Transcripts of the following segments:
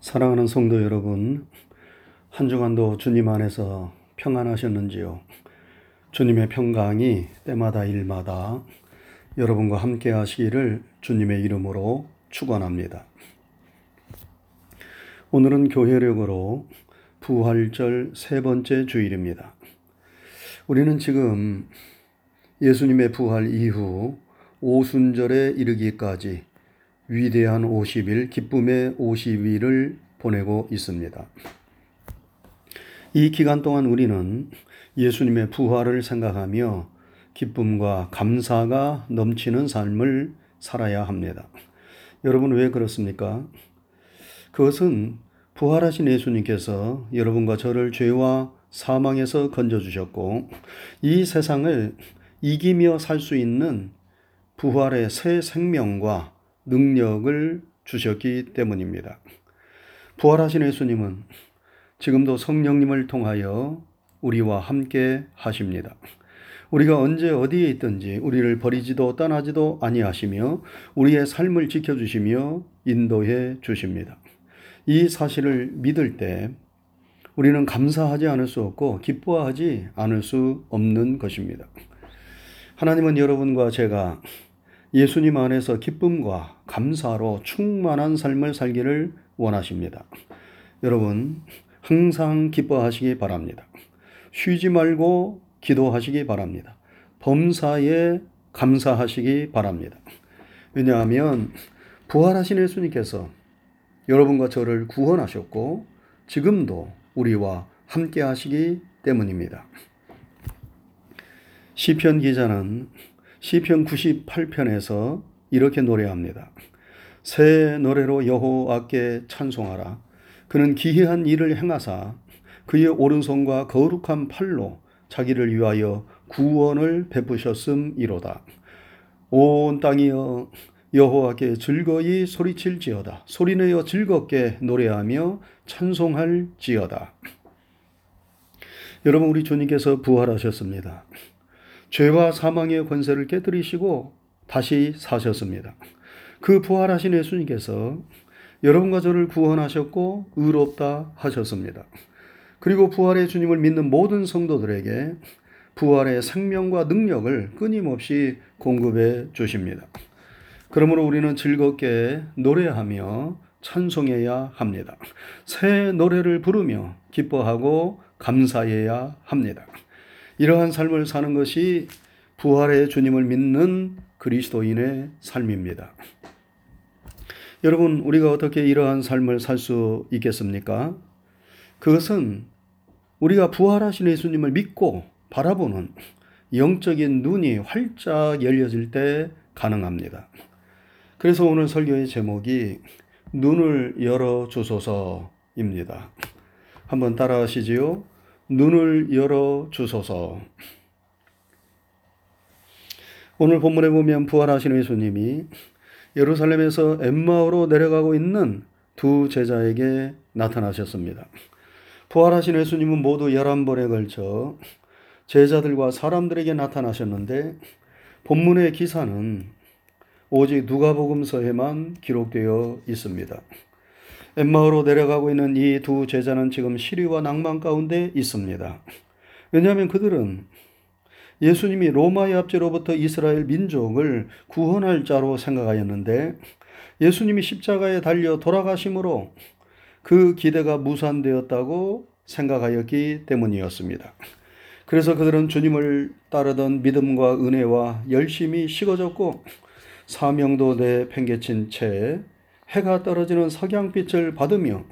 사랑하는 성도 여러분, 한 주간도 주님 안에서 평안하셨는지요? 주님의 평강이 때마다 일마다 여러분과 함께 하시기를 주님의 이름으로 축원합니다. 오늘은 교회력으로 부활절 세 번째 주일입니다. 우리는 지금 예수님의 부활 이후 오순절에 이르기까지 위대한 50일, 기쁨의 50일을 보내고 있습니다. 이 기간 동안 우리는 예수님의 부활을 생각하며 기쁨과 감사가 넘치는 삶을 살아야 합니다. 여러분 왜 그렇습니까? 그것은 부활하신 예수님께서 여러분과 저를 죄와 사망에서 건져주셨고 이 세상을 이기며 살 수 있는 부활의 새 생명과 능력을 주셨기 때문입니다. 부활하신 예수님은 지금도 성령님을 통하여 우리와 함께 하십니다. 우리가 언제 어디에 있든지 우리를 버리지도 떠나지도 아니하시며 우리의 삶을 지켜주시며 인도해 주십니다. 이 사실을 믿을 때 우리는 감사하지 않을 수 없고 기뻐하지 않을 수 없는 것입니다. 하나님은 여러분과 제가 예수님 안에서 기쁨과 감사로 충만한 삶을 살기를 원하십니다. 여러분, 항상 기뻐하시기 바랍니다. 쉬지 말고 기도하시기 바랍니다. 범사에 감사하시기 바랍니다. 왜냐하면 부활하신 예수님께서 여러분과 저를 구원하셨고 지금도 우리와 함께 하시기 때문입니다. 시편 기자는 시편 98편에서 이렇게 노래합니다. 새 노래로 여호와께 찬송하라. 그는 기이한 일을 행하사 그의 오른손과 거룩한 팔로 자기를 위하여 구원을 베푸셨음이로다. 온 땅이여 여호와께 즐거이 소리칠지어다. 소리내어 즐겁게 노래하며 찬송할지어다. 여러분 우리 주님께서 부활하셨습니다. 죄와 사망의 권세를 깨뜨리시고 다시 사셨습니다. 그 부활하신 예수님께서 여러분과 저를 구원하셨고 의롭다 하셨습니다. 그리고 부활의 주님을 믿는 모든 성도들에게 부활의 생명과 능력을 끊임없이 공급해 주십니다. 그러므로 우리는 즐겁게 노래하며 찬송해야 합니다. 새 노래를 부르며 기뻐하고 감사해야 합니다. 이러한 삶을 사는 것이 부활의 주님을 믿는 그리스도인의 삶입니다. 여러분, 우리가 어떻게 이러한 삶을 살 수 있겠습니까? 그것은 우리가 부활하신 예수님을 믿고 바라보는 영적인 눈이 활짝 열려질 때 가능합니다. 그래서 오늘 설교의 제목이 눈을 열어 주소서입니다. 한번 따라 하시지요. 눈을 열어 주소서. 오늘 본문에 보면 부활하신 예수님이 예루살렘에서 엠마오로 내려가고 있는 두 제자에게 나타나셨습니다. 부활하신 예수님은 모두 11번에 걸쳐 제자들과 사람들에게 나타나셨는데 본문의 기사는 오직 누가복음서에만 기록되어 있습니다. 엠마오로 내려가고 있는 이 두 제자는 지금 시리와 낭만 가운데 있습니다. 왜냐하면 그들은 예수님이 로마의 압제로부터 이스라엘 민족을 구원할 자로 생각하였는데 예수님이 십자가에 달려 돌아가심으로 그 기대가 무산되었다고 생각하였기 때문이었습니다. 그래서 그들은 주님을 따르던 믿음과 은혜와 열심이 식어졌고 사명도 내팽개친 채 해가 떨어지는 석양빛을 받으며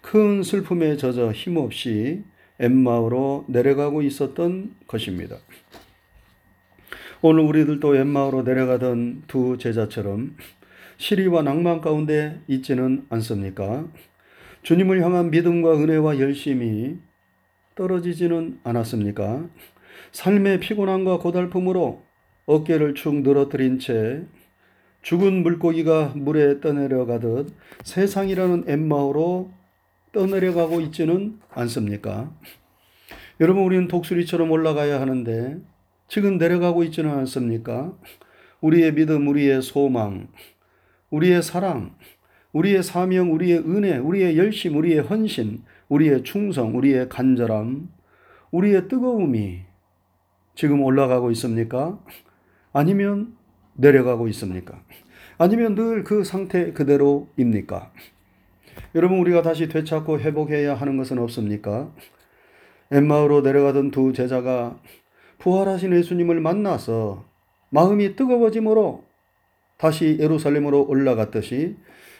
큰 슬픔에 젖어 힘없이 엠마오로 내려가고 있었던 것입니다. 오늘 우리들도 엠마오로 내려가던 두 제자처럼 시리와 낭만 가운데 있지는 않습니까? 주님을 향한 믿음과 은혜와 열심이 떨어지지는 않았습니까? 삶의 피곤함과 고달픔으로 어깨를 축 늘어뜨린 채 죽은 물고기가 물에 떠내려가듯 세상이라는 엠마오로 떠내려가고 있지는 않습니까? 여러분, 우리는 독수리처럼 올라가야 하는데 지금 내려가고 있지는 않습니까? 우리의 믿음, 우리의 소망, 우리의 사랑, 우리의 사명, 우리의 은혜, 우리의 열심, 우리의 헌신, 우리의 충성, 우리의 간절함, 우리의 뜨거움이 지금 올라가고 있습니까? 아니면 내려가고 있습니까? 아니면 늘 그 상태 그대로입니까? 여러분 우리가 다시 되찾고 회복해야 하는 것은 없습니까? 엠마으로 내려가던 두 제자가 부활하신 예수님을 만나서 마음이 뜨거워짐으로 다시 예루살렘으로 올라갔듯이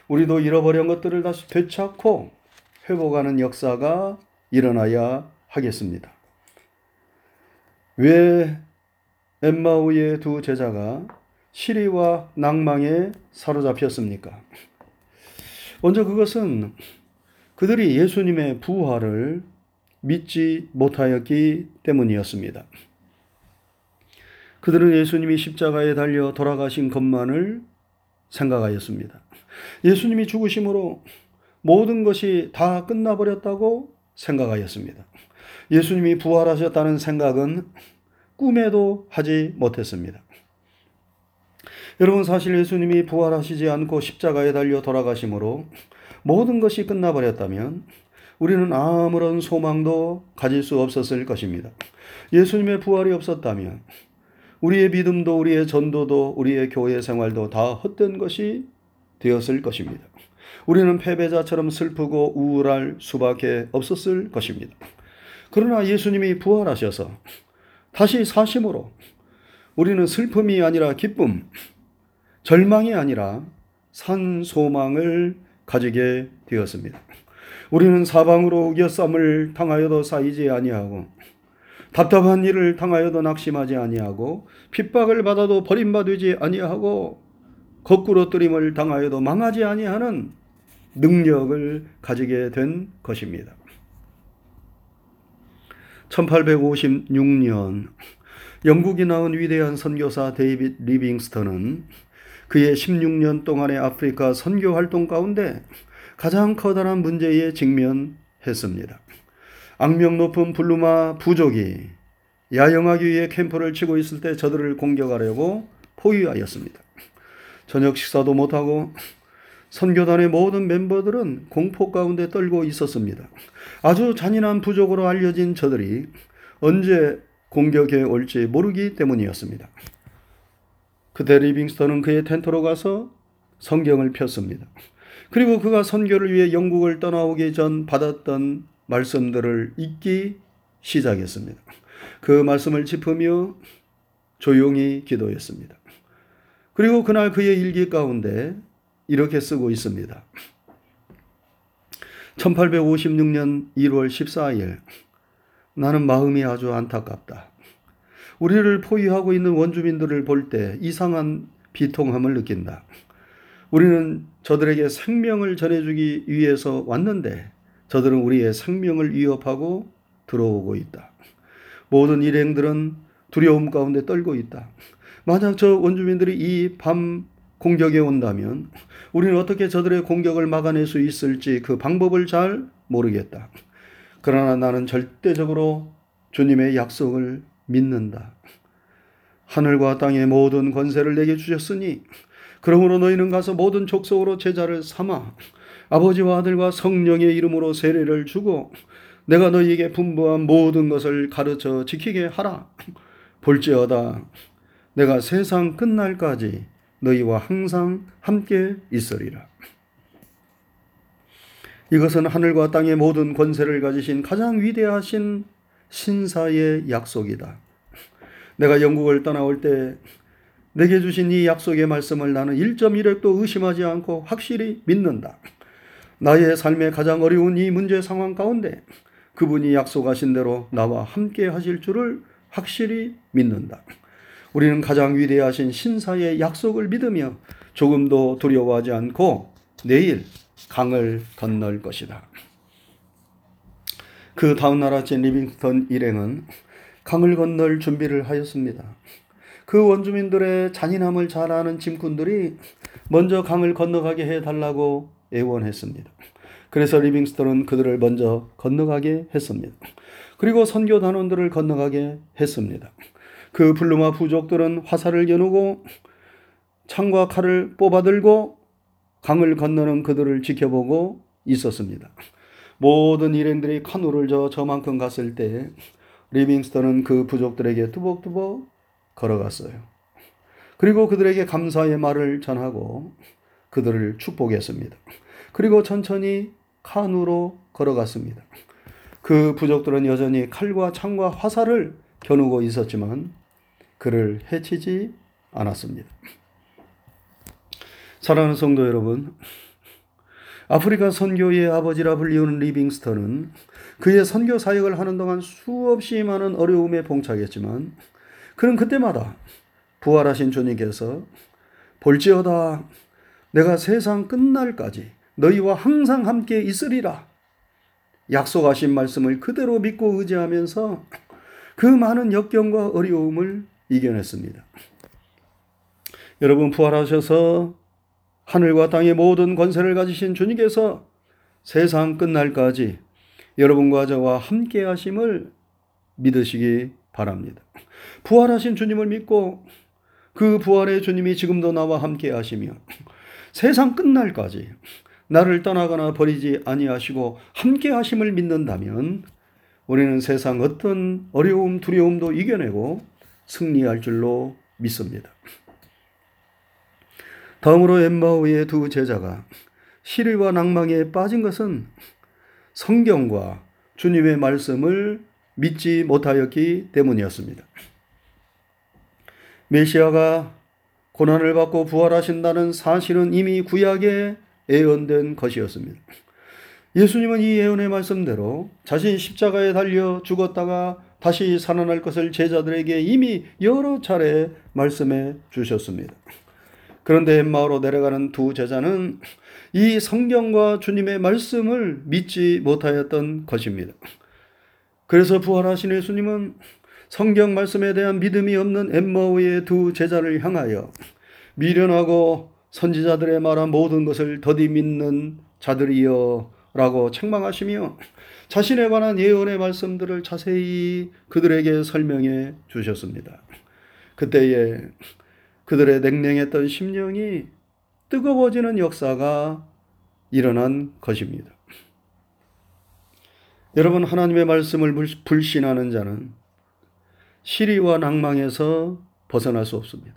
우리도 잃어버린 것들을 다시 되찾고 회복하는 역사가 일어나야 하겠습니다. 왜 엠마우의 두 제자가 시리와 낭망에 사로잡혔습니까? 먼저 그것은 그들이 예수님의 부활을 믿지 못하였기 때문이었습니다. 그들은 예수님이 십자가에 달려 돌아가신 것만을 생각하였습니다. 예수님이 죽으심으로 모든 것이 다 끝나버렸다고 생각하였습니다. 예수님이 부활하셨다는 생각은 꿈에도 하지 못했습니다. 여러분 사실 예수님이 부활하시지 않고 십자가에 달려 돌아가심으로 모든 것이 끝나버렸다면 우리는 아무런 소망도 가질 수 없었을 것입니다. 예수님의 부활이 없었다면 우리의 믿음도 우리의 전도도 우리의 교회 생활도 다 헛된 것이 되었을 것입니다. 우리는 패배자처럼 슬프고 우울할 수밖에 없었을 것입니다. 그러나 예수님이 부활하셔서 다시 사심으로 우리는 슬픔이 아니라 기쁨, 절망이 아니라 산 소망을 가지게 되었습니다. 우리는 사방으로 우겨쌈을 당하여도 쌓이지 아니하고 답답한 일을 당하여도 낙심하지 아니하고 핍박을 받아도 버림받지 아니하고 거꾸로 뜨림을 당하여도 망하지 아니하는 능력을 가지게 된 것입니다. 1856년 영국이 낳은 위대한 선교사 데이빗 리빙스턴은 그의 16년 동안의 아프리카 선교 활동 가운데 가장 커다란 문제에 직면했습니다. 악명 높은 블루마 부족이 야영하기 위해 캠프를 치고 있을 때 저들을 공격하려고 포위하였습니다. 저녁 식사도 못하고 선교단의 모든 멤버들은 공포 가운데 떨고 있었습니다. 아주 잔인한 부족으로 알려진 저들이 언제 공격해 올지 모르기 때문이었습니다. 그때 리빙스턴은 그의 텐트로 가서 성경을 폈습니다. 그리고 그가 선교를 위해 영국을 떠나오기 전 받았던 말씀들을 읽기 시작했습니다. 그 말씀을 짚으며 조용히 기도했습니다. 그리고 그날 그의 일기 가운데 이렇게 쓰고 있습니다. 1856년 1월 14일 나는 마음이 아주 안타깝다. 우리를 포위하고 있는 원주민들을 볼 때 이상한 비통함을 느낀다. 우리는 저들에게 생명을 전해주기 위해서 왔는데 저들은 우리의 생명을 위협하고 들어오고 있다. 모든 일행들은 두려움 가운데 떨고 있다. 만약 저 원주민들이 이 밤 공격에 온다면 우리는 어떻게 저들의 공격을 막아낼 수 있을지 그 방법을 잘 모르겠다. 그러나 나는 절대적으로 주님의 약속을 믿는다. 하늘과 땅의 모든 권세를 내게 주셨으니 그러므로 너희는 가서 모든 족속으로 제자를 삼아 아버지와 아들과 성령의 이름으로 세례를 주고 내가 너희에게 분부한 모든 것을 가르쳐 지키게 하라. 볼지어다 내가 세상 끝날까지 너희와 항상 함께 있으리라. 이것은 하늘과 땅의 모든 권세를 가지신 가장 위대하신 신사의 약속이다. 내가 영국을 떠나올 때 내게 주신 이 약속의 말씀을 나는 1.1핵도 의심하지 않고 확실히 믿는다. 나의 삶의 가장 어려운 이 문제 상황 가운데 그분이 약속하신 대로 나와 함께 하실 줄을 확실히 믿는다. 우리는 가장 위대하신 신사의 약속을 믿으며 조금도 두려워하지 않고 내일 강을 건널 것이다. 그 다음 날 아침 리빙스턴 일행은 강을 건널 준비를 하였습니다. 그 원주민들의 잔인함을 잘 아는 짐꾼들이 먼저 강을 건너가게 해달라고 애원했습니다. 그래서 리빙스턴은 그들을 먼저 건너가게 했습니다. 그리고 선교 단원들을 건너가게 했습니다. 그 블루마 부족들은 화살을 겨누고 창과 칼을 뽑아들고 강을 건너는 그들을 지켜보고 있었습니다. 모든 일행들이 카누를 저 저만큼 갔을 때 리빙스턴은 그 부족들에게 뚜벅뚜벅 걸어갔어요. 그리고 그들에게 감사의 말을 전하고 그들을 축복했습니다. 그리고 천천히 카누로 걸어갔습니다. 그 부족들은 여전히 칼과 창과 화살을 겨누고 있었지만 그를 해치지 않았습니다. 사랑하는 성도 여러분, 아프리카 선교의 아버지라 불리우는 리빙스턴은 그의 선교 사역을 하는 동안 수없이 많은 어려움에 봉착했지만 그는 그때마다 부활하신 주님께서 볼지어다 내가 세상 끝날까지 너희와 항상 함께 있으리라 약속하신 말씀을 그대로 믿고 의지하면서 그 많은 역경과 어려움을 이겨냈습니다. 여러분 부활하셔서 하늘과 땅의 모든 권세를 가지신 주님께서 세상 끝날까지 여러분과 저와 함께 하심을 믿으시기 바랍니다. 부활하신 주님을 믿고 그 부활의 주님이 지금도 나와 함께 하시며 세상 끝날까지 나를 떠나거나 버리지 아니하시고 함께 하심을 믿는다면 우리는 세상 어떤 어려움, 두려움도 이겨내고 승리할 줄로 믿습니다. 다음으로 엠마오의 두 제자가 시리와 낭망에 빠진 것은 성경과 주님의 말씀을 믿지 못하였기 때문이었습니다. 메시아가 고난을 받고 부활하신다는 사실은 이미 구약에 예언된 것이었습니다. 예수님은 이 예언의 말씀대로 자신 십자가에 달려 죽었다가 다시 살아날 것을 제자들에게 이미 여러 차례 말씀해 주셨습니다. 그런데 엠마오로 내려가는 두 제자는 이 성경과 주님의 말씀을 믿지 못하였던 것입니다. 그래서 부활하신 예수님은 성경 말씀에 대한 믿음이 없는 엠마오의 두 제자를 향하여 미련하고 선지자들의 말한 모든 것을 더디 믿는 자들이여 라고 책망하시며 자신에 관한 예언의 말씀들을 자세히 그들에게 설명해 주셨습니다. 그때에 그들의 냉랭했던 심령이 뜨거워지는 역사가 일어난 것입니다. 여러분, 하나님의 말씀을 불신하는 자는 시리와 낭망에서 벗어날 수 없습니다.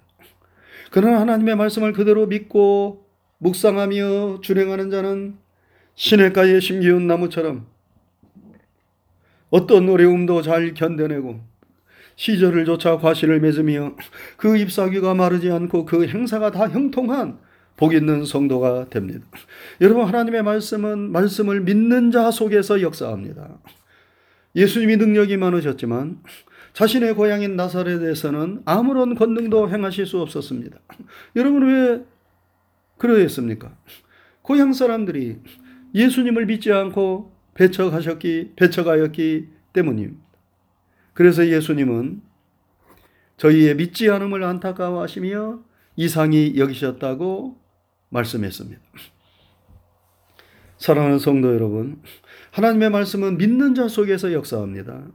그러나 하나님의 말씀을 그대로 믿고 묵상하며 준행하는 자는 시냇가에 심기운 나무처럼 어떤 어려움도 잘 견뎌내고 시절을 조차 과실을 맺으며 그 잎사귀가 마르지 않고 그 행사가 다 형통한 복 있는 성도가 됩니다. 여러분 하나님의 말씀은 말씀을 믿는 자 속에서 역사합니다. 예수님이 능력이 많으셨지만 자신의 고향인 나사렛에서는 아무런 권능도 행하실 수 없었습니다. 여러분 왜 그러했습니까? 고향 사람들이 예수님을 믿지 않고 배척하셨기 배척하였기 때문입니다. 그래서 예수님은 저희의 믿지 않음을 안타까워하시며 이상히 여기셨다고 말씀했습니다. 사랑하는 성도 여러분, 하나님의 말씀은 믿는 자 속에서 역사합니다.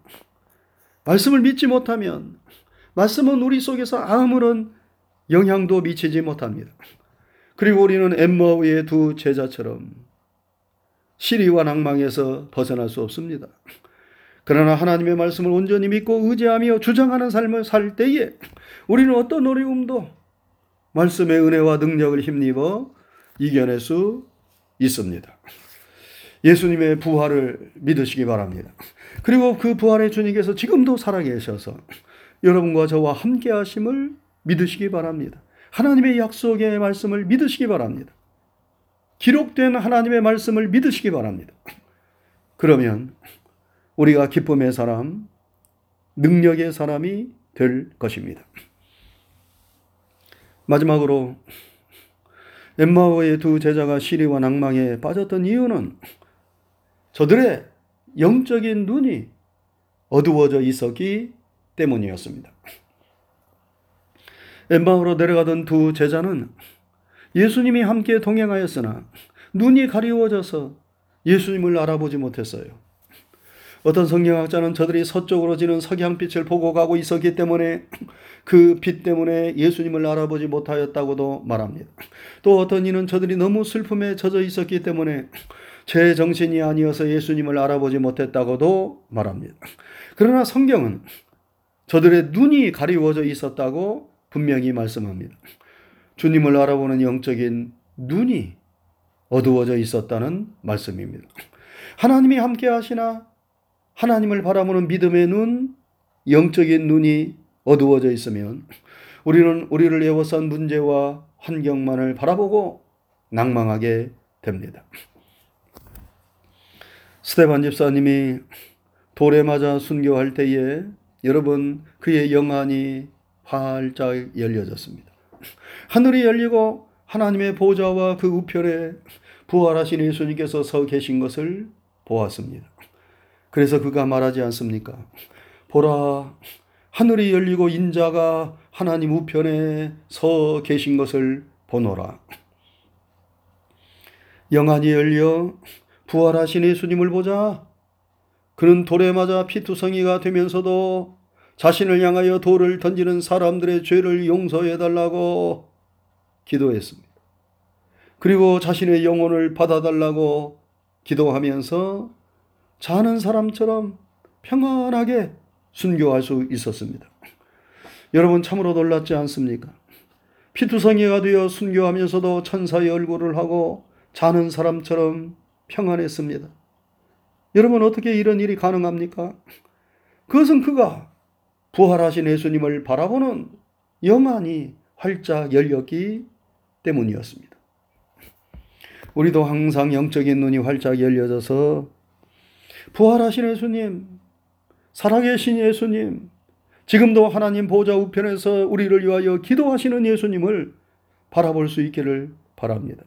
말씀을 믿지 못하면 말씀은 우리 속에서 아무런 영향도 미치지 못합니다. 그리고 우리는 엠마오의 두 제자처럼 시리와 낭망에서 벗어날 수 없습니다. 그러나 하나님의 말씀을 온전히 믿고 의지하며 주장하는 삶을 살 때에 우리는 어떤 어려움도 말씀의 은혜와 능력을 힘입어 이겨낼 수 있습니다. 예수님의 부활을 믿으시기 바랍니다. 그리고 그 부활의 주님께서 지금도 살아계셔서 여러분과 저와 함께 하심을 믿으시기 바랍니다. 하나님의 약속의 말씀을 믿으시기 바랍니다. 기록된 하나님의 말씀을 믿으시기 바랍니다. 그러면 우리가 기쁨의 사람, 능력의 사람이 될 것입니다. 마지막으로 엠마오의 두 제자가 시리와 낭망에 빠졌던 이유는 저들의 영적인 눈이 어두워져 있었기 때문이었습니다. 엠마오로 내려가던 두 제자는 예수님이 함께 동행하였으나 눈이 가리워져서 예수님을 알아보지 못했어요. 어떤 성경학자는 저들이 서쪽으로 지는 석양빛을 보고 가고 있었기 때문에 그 빛 때문에 예수님을 알아보지 못하였다고도 말합니다. 또 어떤 이는 저들이 너무 슬픔에 젖어 있었기 때문에 제 정신이 아니어서 예수님을 알아보지 못했다고도 말합니다. 그러나 성경은 저들의 눈이 가리워져 있었다고 분명히 말씀합니다. 주님을 알아보는 영적인 눈이 어두워져 있었다는 말씀입니다. 하나님이 함께 하시나 하나님을 바라보는 믿음의 눈, 영적인 눈이 어두워져 있으면 우리는 우리를 에워싼 문제와 환경만을 바라보고 낭망하게 됩니다. 스테반 집사님이 돌에 맞아 순교할 때에 여러분 그의 영안이 활짝 열려졌습니다. 하늘이 열리고 하나님의 보좌와 그 우편에 부활하신 예수님께서 서 계신 것을 보았습니다. 그래서 그가 말하지 않습니까? 보라, 하늘이 열리고 인자가 하나님 우편에 서 계신 것을 보노라. 영안이 열려 부활하신 예수님을 보자. 그는 돌에 맞아 피투성이가 되면서도 자신을 향하여 돌을 던지는 사람들의 죄를 용서해 달라고 기도했습니다. 그리고 자신의 영혼을 받아달라고 기도하면서 자는 사람처럼 평안하게 순교할 수 있었습니다. 여러분 참으로 놀랐지 않습니까? 피투성이가 되어 순교하면서도 천사의 얼굴을 하고 자는 사람처럼 평안했습니다. 여러분 어떻게 이런 일이 가능합니까? 그것은 그가 부활하신 예수님을 바라보는 영안이 활짝 열렸기 때문이었습니다. 우리도 항상 영적인 눈이 활짝 열려져서 부활하신 예수님, 살아계신 예수님, 지금도 하나님 보좌 우편에서 우리를 위하여 기도하시는 예수님을 바라볼 수 있기를 바랍니다.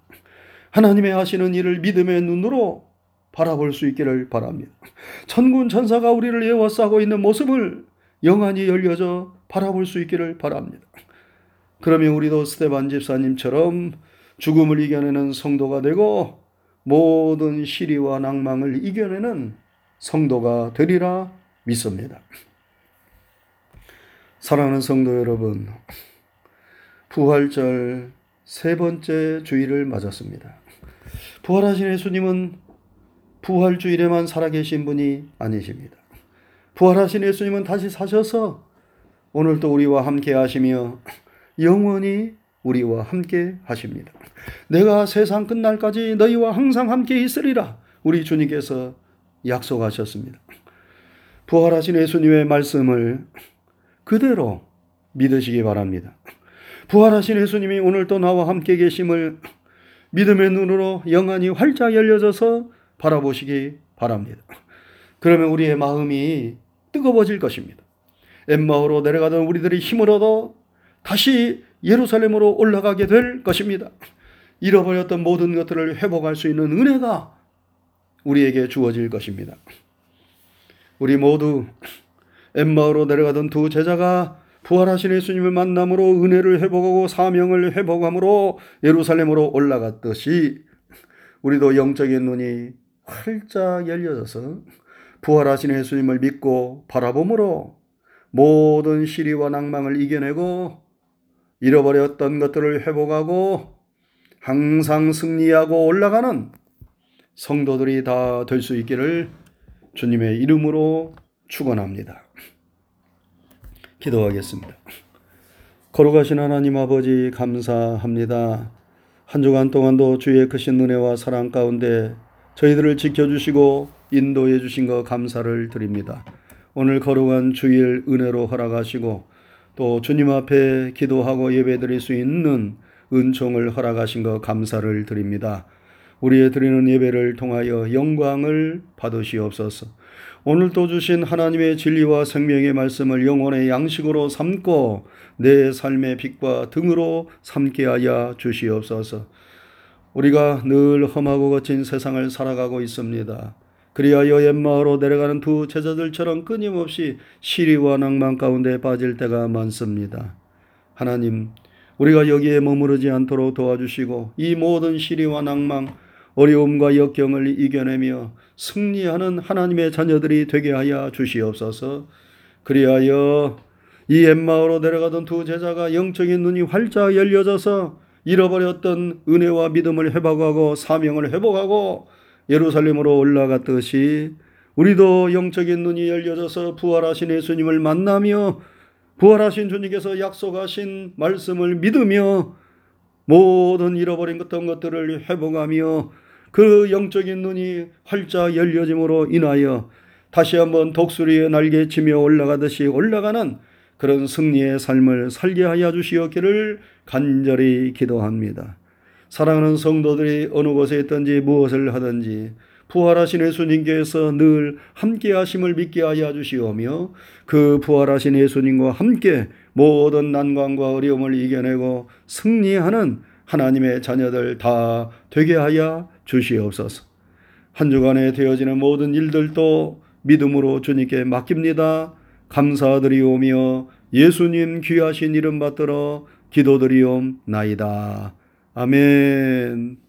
하나님의 하시는 일을 믿음의 눈으로 바라볼 수 있기를 바랍니다. 천군 천사가 우리를 예워싸고 있는 모습을 영안이 열려져 바라볼 수 있기를 바랍니다. 그러면 우리도 스테반 집사님처럼 죽음을 이겨내는 성도가 되고 모든 시리와 낭망을 이겨내는 성도가 되리라 믿습니다. 사랑하는 성도 여러분, 부활절 세 번째 주일을 맞았습니다. 부활하신 예수님은 부활 주일에만 살아계신 분이 아니십니다. 부활하신 예수님은 다시 사셔서 오늘도 우리와 함께 하시며 영원히 우리와 함께 하십니다. 내가 세상 끝날까지 너희와 항상 함께 있으리라. 우리 주님께서 약속하셨습니다. 부활하신 예수님의 말씀을 그대로 믿으시기 바랍니다. 부활하신 예수님이 오늘도 나와 함께 계심을 믿음의 눈으로 영안이 활짝 열려져서 바라보시기 바랍니다. 그러면 우리의 마음이 뜨거워질 것입니다. 엠마오로 내려가던 우리들이 힘을 얻어 다시 예루살렘으로 올라가게 될 것입니다. 잃어버렸던 모든 것들을 회복할 수 있는 은혜가 우리에게 주어질 것입니다. 우리 모두 엠마오로 내려가던 두 제자가 부활하신 예수님을 만남으로 은혜를 회복하고 사명을 회복함으로 예루살렘으로 올라갔듯이 우리도 영적인 눈이 활짝 열려져서 부활하신 예수님을 믿고 바라봄으로 모든 시리와 낭망을 이겨내고 잃어버렸던 것들을 회복하고 항상 승리하고 올라가는 성도들이 다 될 수 있기를 주님의 이름으로 축원합니다. 기도하겠습니다. 걸어가신 하나님 아버지 감사합니다. 한 주간 동안도 주의 크신 은혜와 사랑 가운데 저희들을 지켜주시고 인도해 주신 것 감사를 드립니다. 오늘 거룩한 주일 은혜로 허락하시고 또 주님 앞에 기도하고 예배드릴 수 있는 은총을 허락하신 것 감사를 드립니다. 우리의 드리는 예배를 통하여 영광을 받으시옵소서. 오늘 또 주신 하나님의 진리와 생명의 말씀을 영혼의 양식으로 삼고 내 삶의 빛과 등으로 삼게 하여 주시옵소서. 우리가 늘 험하고 거친 세상을 살아가고 있습니다. 그리하여 옛마을로 내려가는 두 제자들처럼 끊임없이 시리와 낭만 가운데 빠질 때가 많습니다. 하나님, 우리가 여기에 머무르지 않도록 도와주시고 이 모든 시리와 낭망 어려움과 역경을 이겨내며 승리하는 하나님의 자녀들이 되게 하여 주시옵소서. 그리하여 이 엠마오로 내려가던 두 제자가 영적인 눈이 활짝 열려져서 잃어버렸던 은혜와 믿음을 회복하고 사명을 회복하고 예루살렘으로 올라갔듯이 우리도 영적인 눈이 열려져서 부활하신 예수님을 만나며 부활하신 주님께서 약속하신 말씀을 믿으며 모든 잃어버린 어떤 것들을 회복하며 그 영적인 눈이 활짝 열려짐으로 인하여 다시 한번 독수리의 날개 치며 올라가듯이 올라가는 그런 승리의 삶을 살게 하여 주시옵기를 간절히 기도합니다. 사랑하는 성도들이 어느 곳에 있든지 무엇을 하든지 부활하신 예수님께서 늘 함께 하심을 믿게 하여 주시오며 그 부활하신 예수님과 함께 모든 난관과 어려움을 이겨내고 승리하는 하나님의 자녀들 다 되게 하여 주시옵소서. 한 주간에 되어지는 모든 일들도 믿음으로 주님께 맡깁니다. 감사드리오며 예수님 귀하신 이름 받들어 기도드리옵나이다. 아멘.